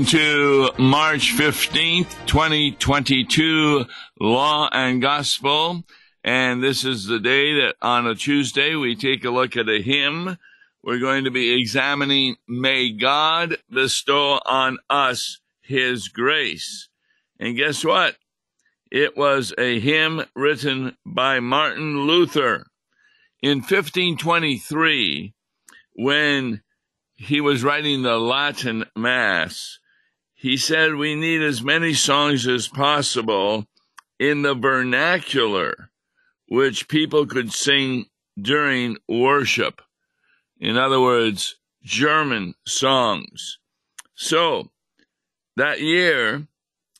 listening to March 15th, 2022, Law and Gospel. And this is the day that on a Tuesday we take a look at a hymn. We're going to be examining May God bestow on us his grace. And guess what? It was a hymn written by Martin Luther in 1523 when he was writing the Latin Mass, he said we need as many songs as possible in the vernacular, which people could sing during worship. In other words, German songs. So that year,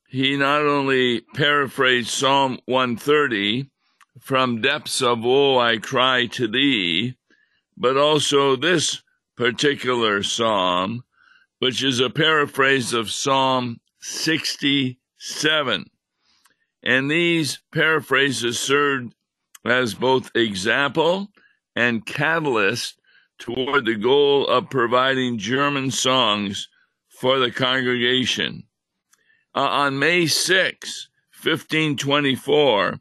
he not only paraphrased Psalm 130, From depths of woe I cry to thee, but also this particular psalm, which is a paraphrase of Psalm 67. And these paraphrases served as both example and catalyst toward the goal of providing German songs for the congregation. Uh, on May 6, 1524,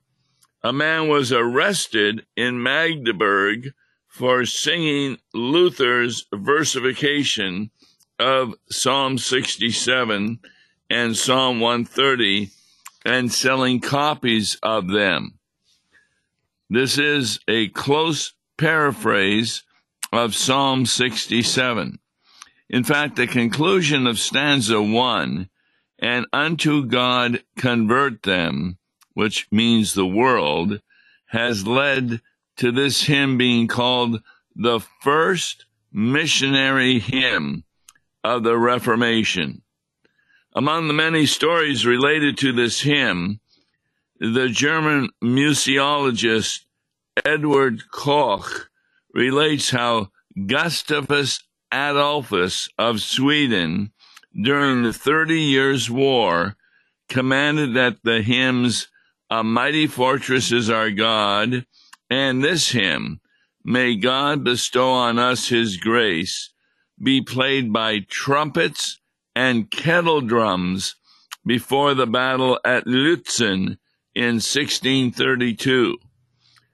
a man was arrested in Magdeburg for singing Luther's versification of Psalm 67 and Psalm 130 and selling copies of them. This is a close paraphrase of Psalm 67. In fact, the conclusion of stanza 1 and unto God convert them, which means the world, has led to this hymn being called the first missionary hymn of the Reformation. Among the many stories related to this hymn, the German museologist Edward Koch relates how Gustavus Adolphus of Sweden during the Thirty Years' War commanded that the hymns A Mighty Fortress is Our God and this hymn, May God bestow on us his grace, be played by trumpets and kettle drums before the battle at Lutzen in 1632.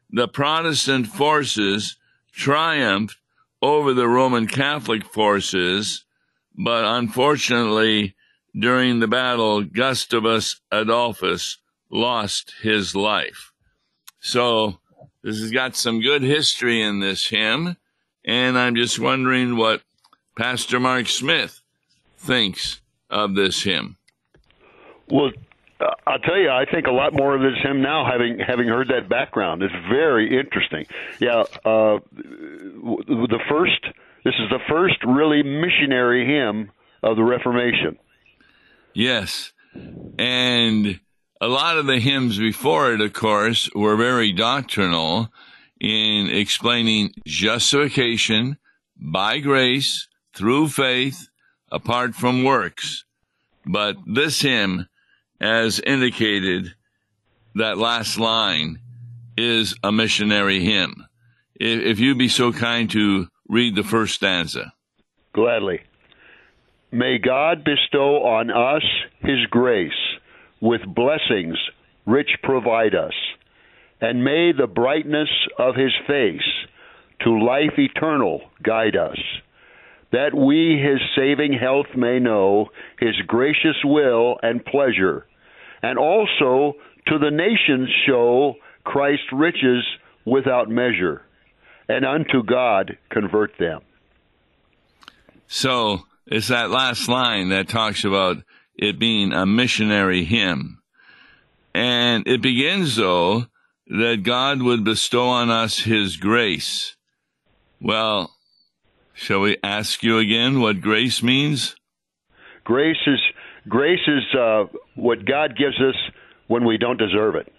The Protestant forces triumphed over the Roman Catholic forces, but unfortunately, during the battle, Gustavus Adolphus lost his life. So, this has got some good history in this hymn, and I'm just wondering what Pastor Mark Smith thinks of this hymn. Well, I'll tell you, I think a lot more of this hymn now, having having heard that background. It's very interesting. Yeah, uh, the first. This is the first really missionary hymn of the Reformation. Yes, and a lot of the hymns before it, of course, were very doctrinal in explaining justification by grace through faith apart from works. But this hymn, as indicated, that last line is a missionary hymn. If you'd be so kind to read the first stanza. Gladly. May God bestow on us his grace with blessings rich provide us. And may the brightness of his face to life eternal guide us, that we his saving health may know, his gracious will and pleasure, and also to the nations show Christ's riches without measure, and unto God convert them. So it's that last line that talks about it being a missionary hymn. And it begins, though, that God would bestow on us His grace. Well, shall we ask you again what grace means? Grace is grace is uh, what God gives us when we don't deserve it.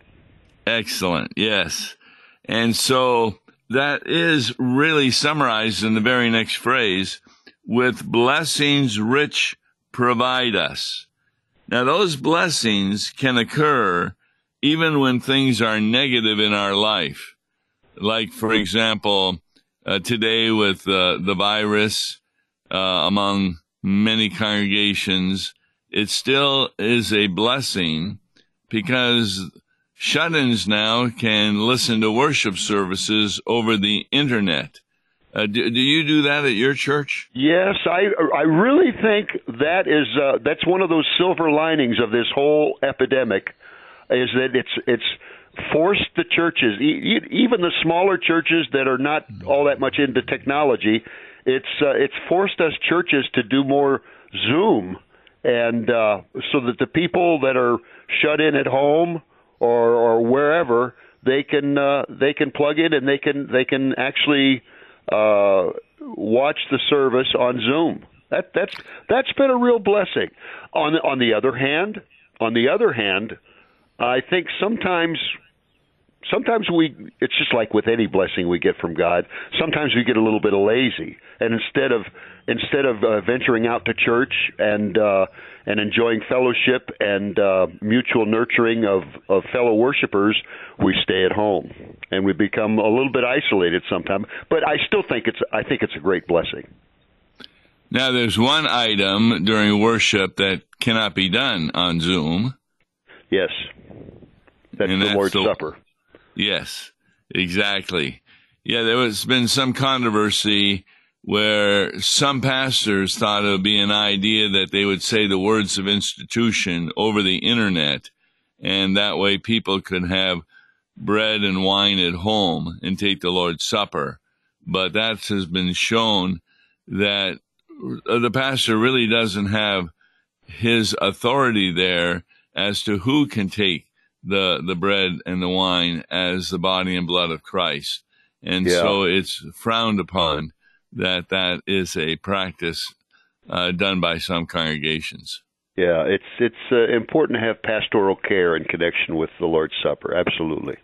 Excellent. Yes, and so that is really summarized in the very next phrase: "With blessings rich provide us." Now, those blessings can occur even when things are negative in our life. Like, for example, uh, today with uh, the virus uh, among many congregations, it still is a blessing because shut ins now can listen to worship services over the internet. Uh, do, do, you do that at your church? Yes, I I really think that is uh, that's one of those silver linings of this whole epidemic, is that it's it's forced the churches, even the smaller churches that are not all that much into technology, it's uh, it's forced us churches to do more Zoom, and uh, so that the people that are shut in at home or or wherever they can uh, they can plug in and they can they can actually uh, watch the service on Zoom. That that's that's been a real blessing. On on the other hand, on the other hand, I think sometimes sometimes we it's just like with any blessing we get from God. Sometimes we get a little bit lazy, and instead of instead of uh, venturing out to church and uh, and enjoying fellowship and uh, mutual nurturing of of fellow worshipers, we stay at home and we become a little bit isolated sometimes. But I still think it's I think it's a great blessing. Now, there's one item during worship that cannot be done on Zoom. Yes, that's and the that's Lord's the, Supper. Yes, exactly. Yeah, there has been some controversy where some pastors thought it would be an idea that they would say the words of institution over the internet, and that way people could have bread and wine at home and take the Lord's Supper. But that has been shown that the pastor really doesn't have his authority there as to who can take the the bread and the wine as the body and blood of Christ, and yeah. so it's frowned upon that that is a practice uh, done by some congregations. Yeah, it's it's uh, important to have pastoral care in connection with the Lord's Supper. Absolutely.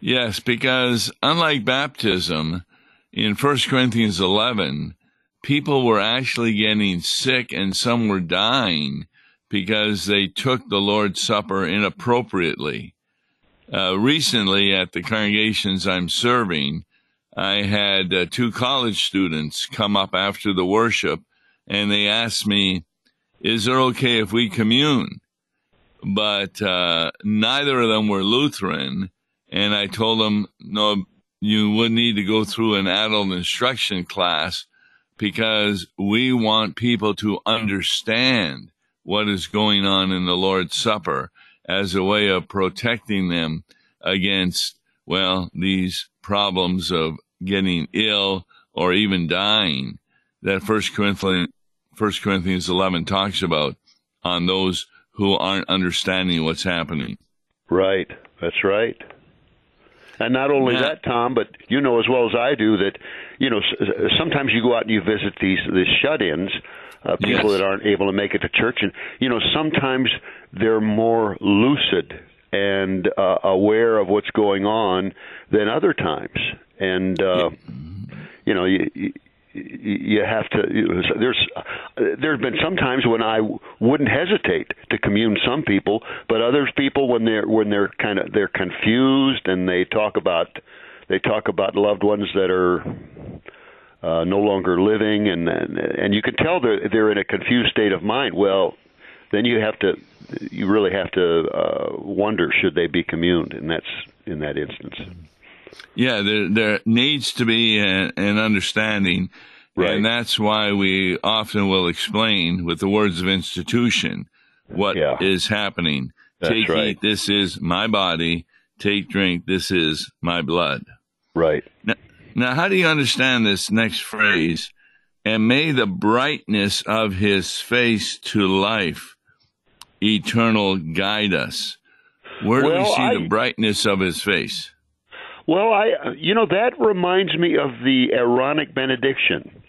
Yes, because unlike baptism, in 1 Corinthians 11, people were actually getting sick and some were dying because they took the Lord's Supper inappropriately. Uh, recently, at the congregations I'm serving, I had uh, two college students come up after the worship and they asked me, Is it okay if we commune? But uh, neither of them were Lutheran. And I told them, No, you would need to go through an adult instruction class because we want people to understand what is going on in the Lord's Supper as a way of protecting them against, well, these problems of getting ill or even dying that First Corinthians, First Corinthians 11 talks about on those who aren't understanding what's happening. Right. That's right. And not only yeah. that, Tom, but you know as well as I do that, you know, sometimes you go out and you visit these these shut-ins, uh, people yes. that aren't able to make it to church, and you know sometimes they're more lucid and uh, aware of what's going on than other times, and uh, you know you, you you have to there's there's been some times when I wouldn't hesitate to commune some people but others people when they're when they're kind of they're confused and they talk about they talk about loved ones that are uh, no longer living and, and and you can tell they're they're in a confused state of mind well then you have to you really have to uh, wonder should they be communed and that's in that instance yeah, there there needs to be a, an understanding, right. and that's why we often will explain with the words of institution what yeah. is happening. That's Take right. eat. This is my body. Take drink. This is my blood. Right. Now, now, how do you understand this next phrase? And may the brightness of his face to life eternal guide us. Where do well, we see I, the brightness of his face? Well, I you know that reminds me of the Aaronic benediction.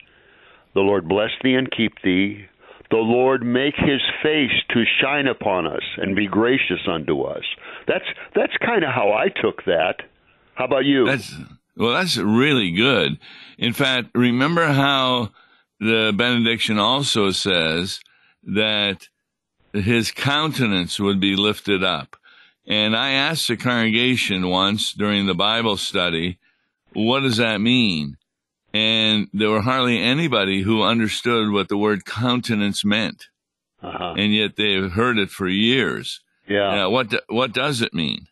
The Lord bless thee and keep thee. The Lord make his face to shine upon us and be gracious unto us. That's that's kind of how I took that. How about you? That's well, that's really good. In fact, remember how the benediction also says that his countenance would be lifted up. And I asked the congregation once during the Bible study, what does that mean? and there were hardly anybody who understood what the word countenance meant, Uh-huh. and yet they've heard it for years. Yeah. Now, what do- what does it mean?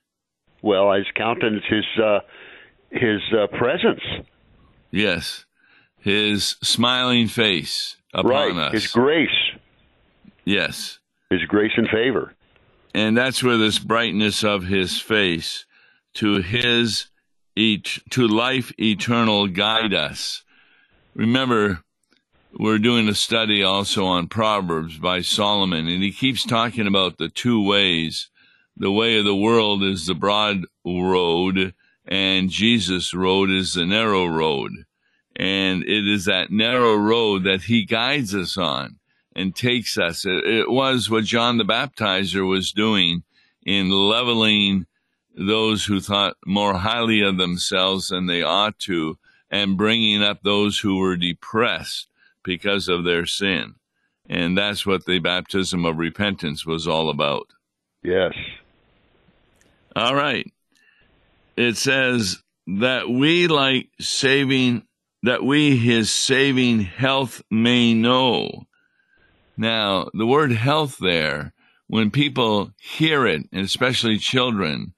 Well, his countenance, is, uh, his uh, presence, Yes, his smiling face upon right? us. His grace, yes, his grace and favor. and that's where this brightness of his face to his et- to life eternal guide us. Remember, we're doing a study also on Proverbs by Solomon, and he keeps talking about the two ways. The way of the world is the broad road, and Jesus' road is the narrow road. And it is that narrow road that he guides us on and takes us. It, it was what John the Baptizer was doing in leveling those who thought more highly of themselves than they ought to and bringing up those who were depressed because of their sin. And that's what the baptism of repentance was all about. Yes. All right. It says that we like saving, that we his saving health may know. Now, the word health there, when people hear it, and especially children,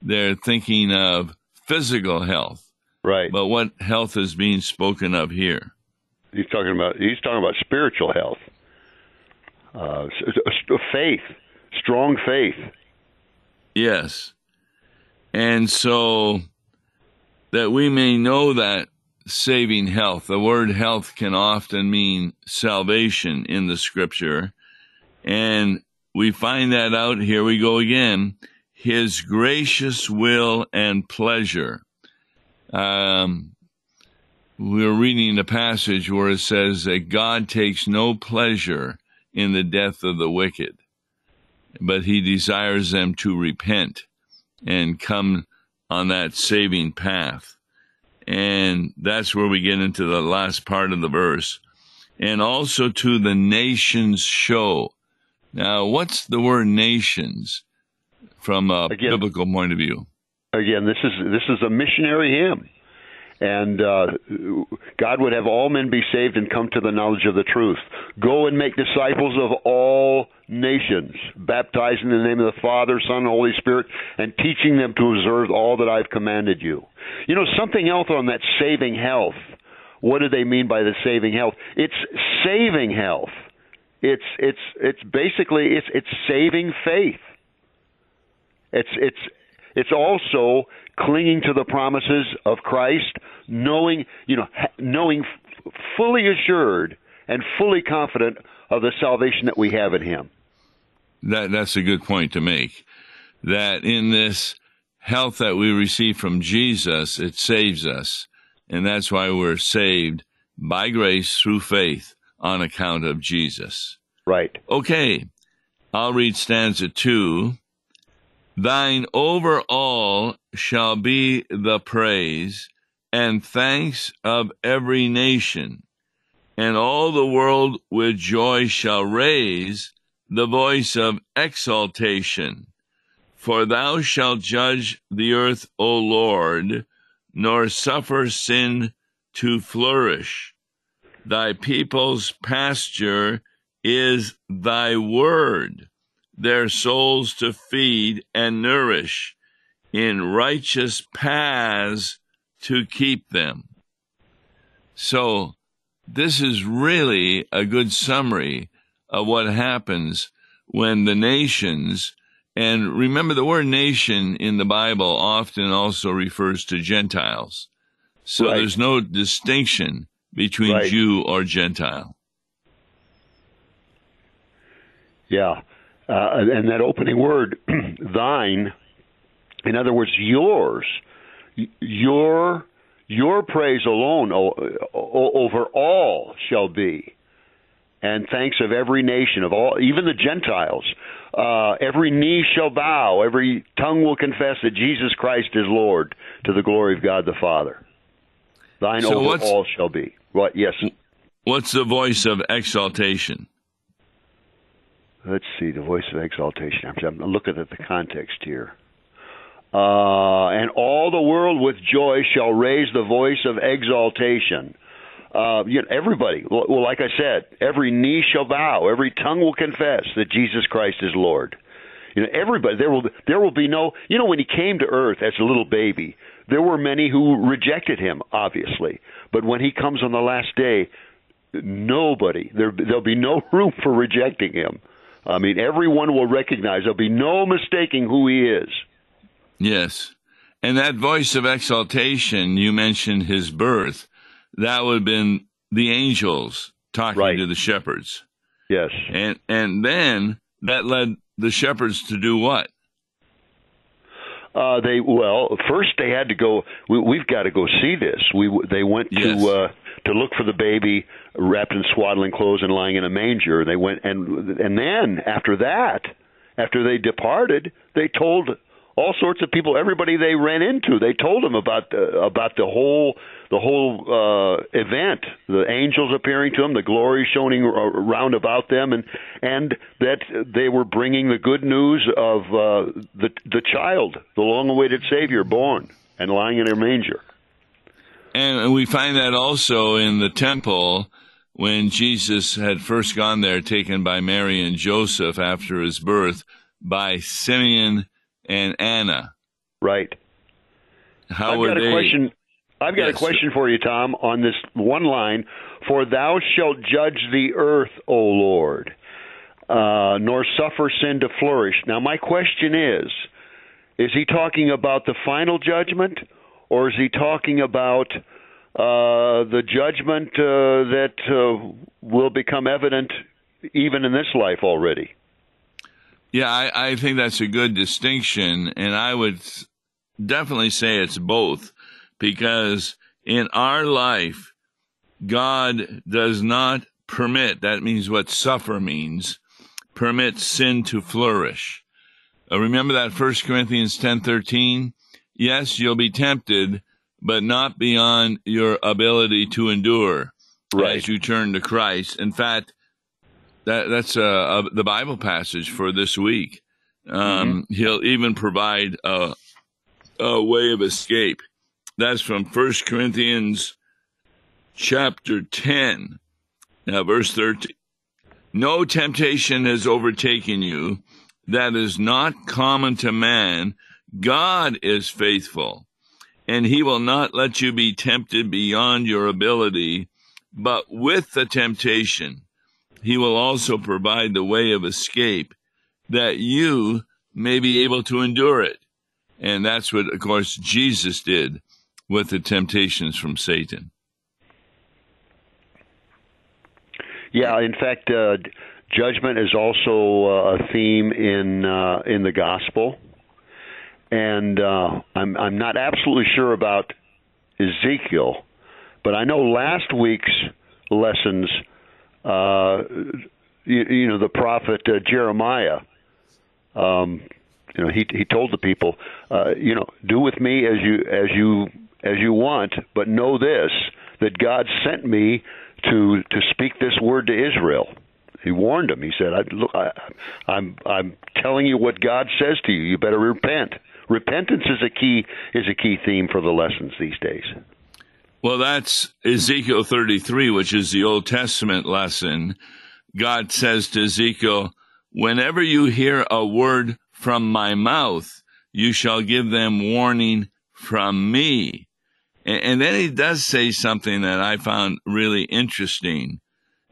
they're thinking of physical health. Right. But what health is being spoken of here? He's talking about he's talking about spiritual health, uh, faith, strong faith. Yes. And so that we may know that saving health, the word health can often mean salvation in the scripture. And we find that out. Here we go again. His gracious will and pleasure. Um, we're reading a passage where it says that God takes no pleasure in the death of the wicked, but he desires them to repent and come on that saving path. And that's where we get into the last part of the verse. And also to the nations show. Now, what's the word nations from a Again- biblical point of view? Again, this is this is a missionary hymn, and uh, God would have all men be saved and come to the knowledge of the truth. Go and make disciples of all nations, baptizing in the name of the Father, Son, and Holy Spirit, and teaching them to observe all that I've commanded you. You know something else on that saving health. What do they mean by the saving health? It's saving health. It's it's it's basically it's it's saving faith. It's it's it's also clinging to the promises of Christ, knowing you know knowing fully assured and fully confident of the salvation that we have in Him. That that's a good point to make. That in this health that we receive from Jesus, it saves us, and that's why we're saved by grace through faith on account of Jesus. Right. Okay, I'll read stanza two. Thine over all shall be the praise and thanks of every nation, and all the world with joy shall raise the voice of exaltation. For thou shalt judge the earth, O Lord, nor suffer sin to flourish. Thy people's pasture is thy word, their souls to feed and nourish, in righteous paths to keep them. So, this is really a good summary of what happens when the nations, and remember the word nation in the Bible often also refers to Gentiles. So Right. there's no distinction between Right. Jew or Gentile. Yeah. Uh, and that opening word, thine, in other words, yours, your your praise alone o- o- over all shall be, and thanks of every nation of all, even the Gentiles. Uh, every knee shall bow, every tongue will confess that Jesus Christ is Lord, to the glory of God the Father. Thine So over all shall be. What? Yes. What's the voice of exaltation? Let's see, the voice of exaltation. I'm, looking at the context here. Uh, and all the world with joy shall raise the voice of exaltation. uh, you know, everybody. Well, like I said, every knee shall bow, every tongue will confess that Jesus Christ is Lord. You know, everybody. There will there will be no. You know, when he came to earth as a little baby, there were many who rejected him, obviously. But when he comes on the last day, nobody there there'll be no room for rejecting him. I mean, everyone will recognize. There'll be no mistaking who he is. Yes. And that voice of exaltation, you mentioned his birth, that would have been the angels talking Right. to the shepherds. Yes. And and then that led the shepherds to do what? Uh, they well, first they had to go. We, we've got to go see this. We they went Yes. to uh, to look for the baby wrapped in swaddling clothes and lying in a manger. They went and and then after that, after they departed, they told all sorts of people, everybody they ran into. They told them about the about the whole the whole uh, event, the angels appearing to them, the glory shining around about them, and and that they were bringing the good news of uh, the the child, the long-awaited Savior, born and lying in a manger. And we find that also in the temple when Jesus had first gone there, taken by Mary and Joseph after his birth by Simeon and Anna. Right. How I've were got a they? question. I've got Yes. a question for you, Tom, on this one line. For thou shalt judge the earth, O Lord, uh, nor suffer sin to flourish. Now, my question is: Is he talking about the final judgment, or is he talking about uh, the judgment uh, that uh, will become evident even in this life already? Yeah, I, I think that's a good distinction, and I would definitely say it's both, because in our life, God does not permit. That means what suffer means. Permit sin to flourish. Uh, remember that First Corinthians ten thirteen. Yes, you'll be tempted, but not beyond your ability to endure Right. as you turn to Christ. In fact, that that's uh, uh, the Bible passage for this week. Um, He'll even provide a, a way of escape. That's from First Corinthians chapter ten, now verse thirteen. No temptation has overtaken you that is not common to man. God is faithful, and he will not let you be tempted beyond your ability, but with the temptation, he will also provide the way of escape that you may be able to endure it. And that's what, of course, Jesus did with the temptations from Satan. Yeah, in fact, uh, judgment is also uh, a theme in uh, in the gospel, and uh, I'm I'm not absolutely sure about Ezekiel, but I know last week's lessons, uh, you, you know, the prophet uh, Jeremiah. Um, you know, he he told the people, uh, you know, do with me as you as you as you want, but know this that God sent me to to speak this word to Israel. He warned them. He said, I, "Look, I, I'm I'm telling you what God says to you. You better repent. Repentance is a key is a key theme for the lessons these days. Well, that's Ezekiel 33, which is the Old Testament lesson. God says to Ezekiel, Whenever you hear a word from my mouth, you shall give them warning from me. And, and then he does say something that I found really interesting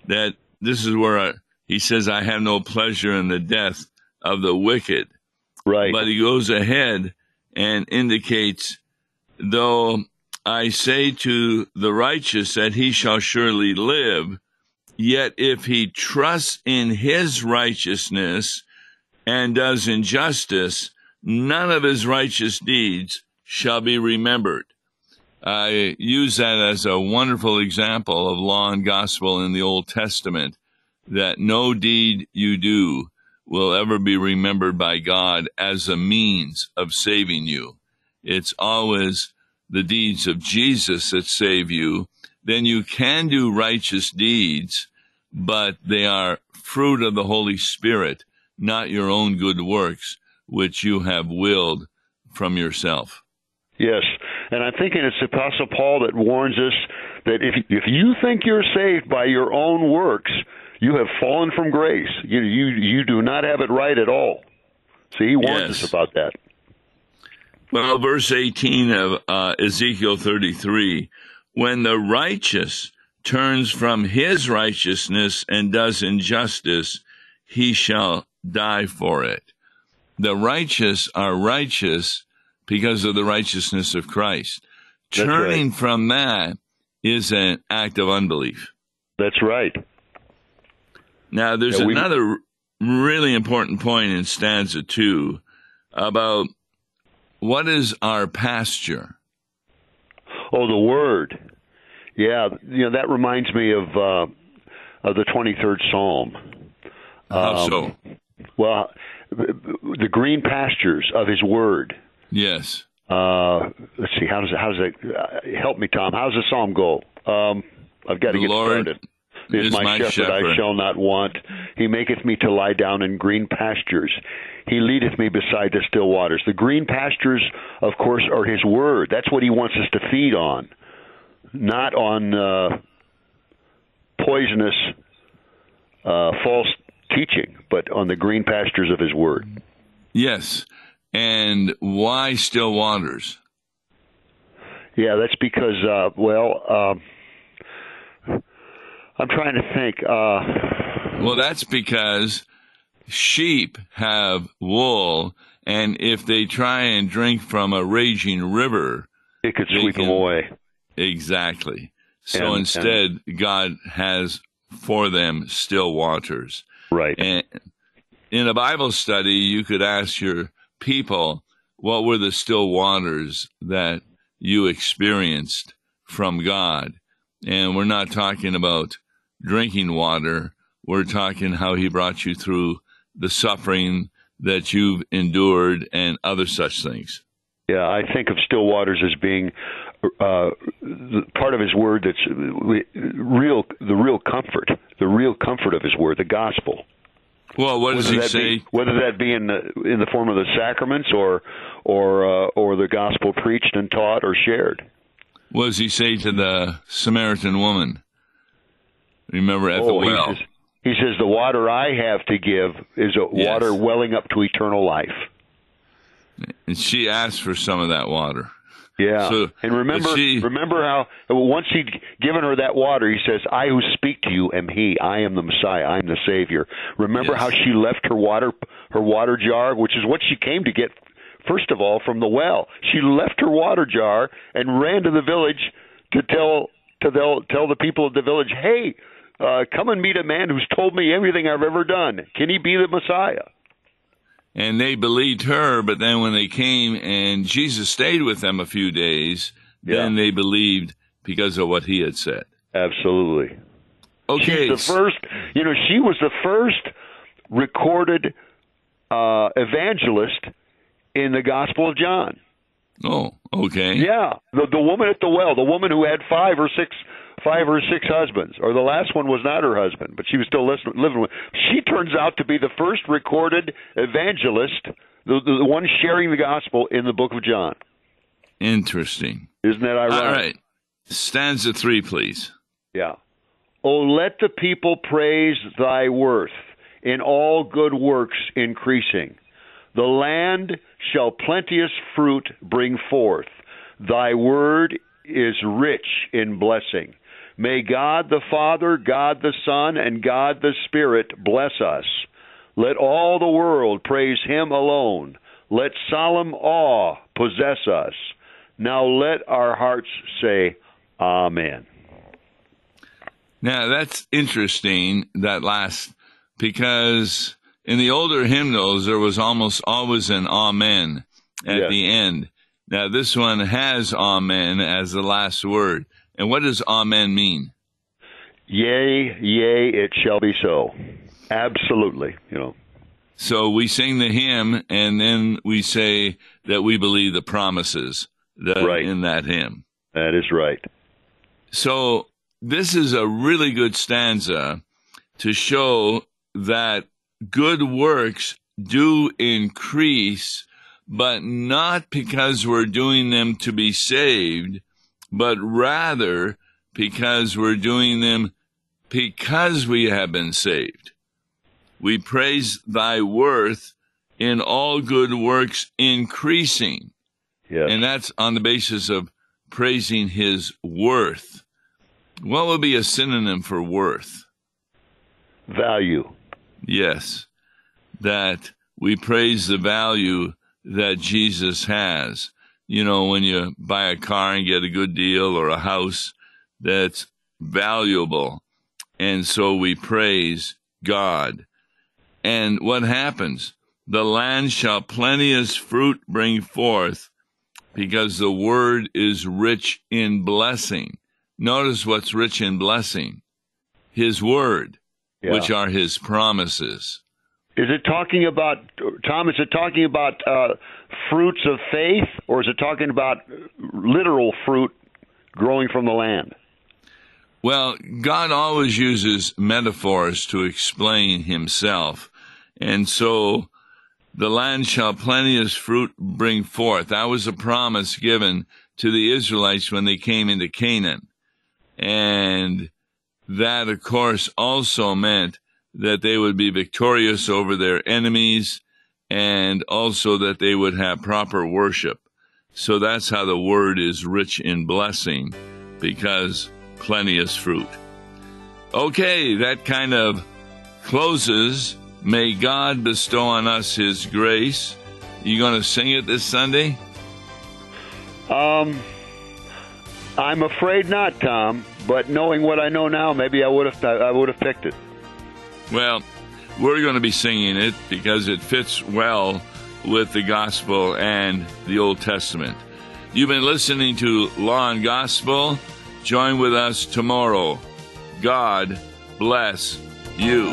that this is where I, he says, I have no pleasure in the death of the wicked. Right. But he goes ahead and indicates, though I say to the righteous that he shall surely live, yet if he trusts in his righteousness and does injustice, none of his righteous deeds shall be remembered. I use that as a wonderful example of law and gospel in the Old Testament that no deed you do will ever be remembered by God as a means of saving you. It's always the deeds of Jesus that save you. Then you can do righteous deeds, but they are fruit of the Holy Spirit, not your own good works, which you have willed from yourself. Yes, and I'm thinking it's the Apostle Paul that warns us that if if you think you're saved by your own works, you have fallen from grace. You you you do not have it right at all. See, he warns Yes. us about that. Well, verse 18 of uh, Ezekiel 33 when the righteous turns from his righteousness and does injustice, he shall die for it. The righteous are righteous because of the righteousness of Christ. That's Turning from that is an act of unbelief. That's right. Now, there's Yeah, we- another really important point in stanza two about what is our pasture. Oh, the word. Yeah, you know that reminds me of uh, of the 23rd Psalm. How Um, so? Well, the green pastures of His Word. Yes. Uh, let's see. How does it, how does it uh, help me, Tom? How does the psalm go? Um, I've got to get Lord started. Is, my, shepherd, I shall not want. He maketh me to lie down in green pastures. He leadeth me beside the still waters. The green pastures, of course, are His Word. That's what He wants us to feed on, not on uh, poisonous, uh, false teaching, but on the green pastures of His Word. Yes. And why still waters? Yeah, that's because, uh, well, um, I'm trying to think. Uh, Well, that's because sheep have wool, and if they try and drink from a raging river, it could sweep can- them away. exactly. So And- instead, God has for them still waters. Right. And in a Bible study, you could ask your people, what were the still waters that you experienced from God? And we're not talking about drinking water. We're talking how he brought you through the suffering that you've endured and other such things. Yeah, I think of still waters as being uh, part of His Word that's real, the real comfort, the real comfort of His Word, the gospel. Well, what does Whether he say? be, whether that be in the in the form of the sacraments or or uh, or the gospel preached and taught or shared. What does he say to the Samaritan woman? Remember at the Oh, he well. says, he says, "The water I have to give is a Yes. water welling up to eternal life." And she asked for some of that water. Yeah, So- and remember, she- remember how once he'd given her that water, he says, "I who speak to you am He. I am the Messiah. I am the Savior." Remember Yes. how she left her water, her water jar, which is what she came to get. First of all, from the well, she left her water jar and ran to the village to tell to tell, tell the people of the village, "Hey, uh, come and meet a man who's told me everything I've ever done. Can he be the Messiah?" And they believed her, but then when they came and Jesus stayed with them a few days, then they believed because of what he had said. Absolutely. Okay. She's the first, you know, she was the first recorded uh, evangelist in the Gospel of John. Oh, okay. Yeah, the the woman at the well, the woman who had five or six, five or six husbands, or the last one was not her husband, but she was still listen, living with. She turns out to be the first recorded evangelist, the, the the one sharing the gospel in the Book of John. Interesting. Isn't that ironic? All right. Stanza three, please. Yeah. Oh, let the people praise thy worth in all good works increasing. The land shall plenteous fruit bring forth. Thy word is rich in blessing. May God the Father, God the Son, and God the Spirit bless us. Let all the world praise him alone. Let solemn awe possess us. Now let our hearts say, Amen. Now that's interesting, that last, because in the older hymnals, there was almost always an amen at Yes. the end. Now this one has amen as the last word. And what does amen mean? Yea, yea, it shall be so. Absolutely, you know. So we sing the hymn and then we say that we believe the promises that Right. in that hymn. That is right. So this is a really good stanza to show that good works do increase, but not because we're doing them to be saved, but rather because we're doing them because we have been saved. We praise thy worth in all good works increasing. Yes. And that's on the basis of praising his worth. What would be a synonym for worth? Value. Yes. That we praise the value that Jesus has. You know, when you buy a car and get a good deal or a house that's valuable. And so we praise God. And what happens? The land shall plenteous fruit bring forth because the word is rich in blessing. Notice what's rich in blessing His word, Yeah. which are His promises. Is it talking about Tom? Is it talking about uh, fruits of faith, or is it talking about literal fruit growing from the land? Well, God always uses metaphors to explain Himself. And so the land shall plenteous fruit bring forth. That was a promise given to the Israelites when they came into Canaan. And that, of course, also meant that they would be victorious over their enemies and also that they would have proper worship. So that's how the word is rich in blessing because plenteous fruit. Okay, that kind of closes. May God bestow on us his grace. You going to sing it this Sunday? Um, I'm afraid not, Tom. But knowing what I know now, maybe I would have I would have picked it. Well, we're going to be singing it because it fits well with the gospel and the Old Testament. You've been listening to Law and Gospel. Join with us tomorrow. God bless you.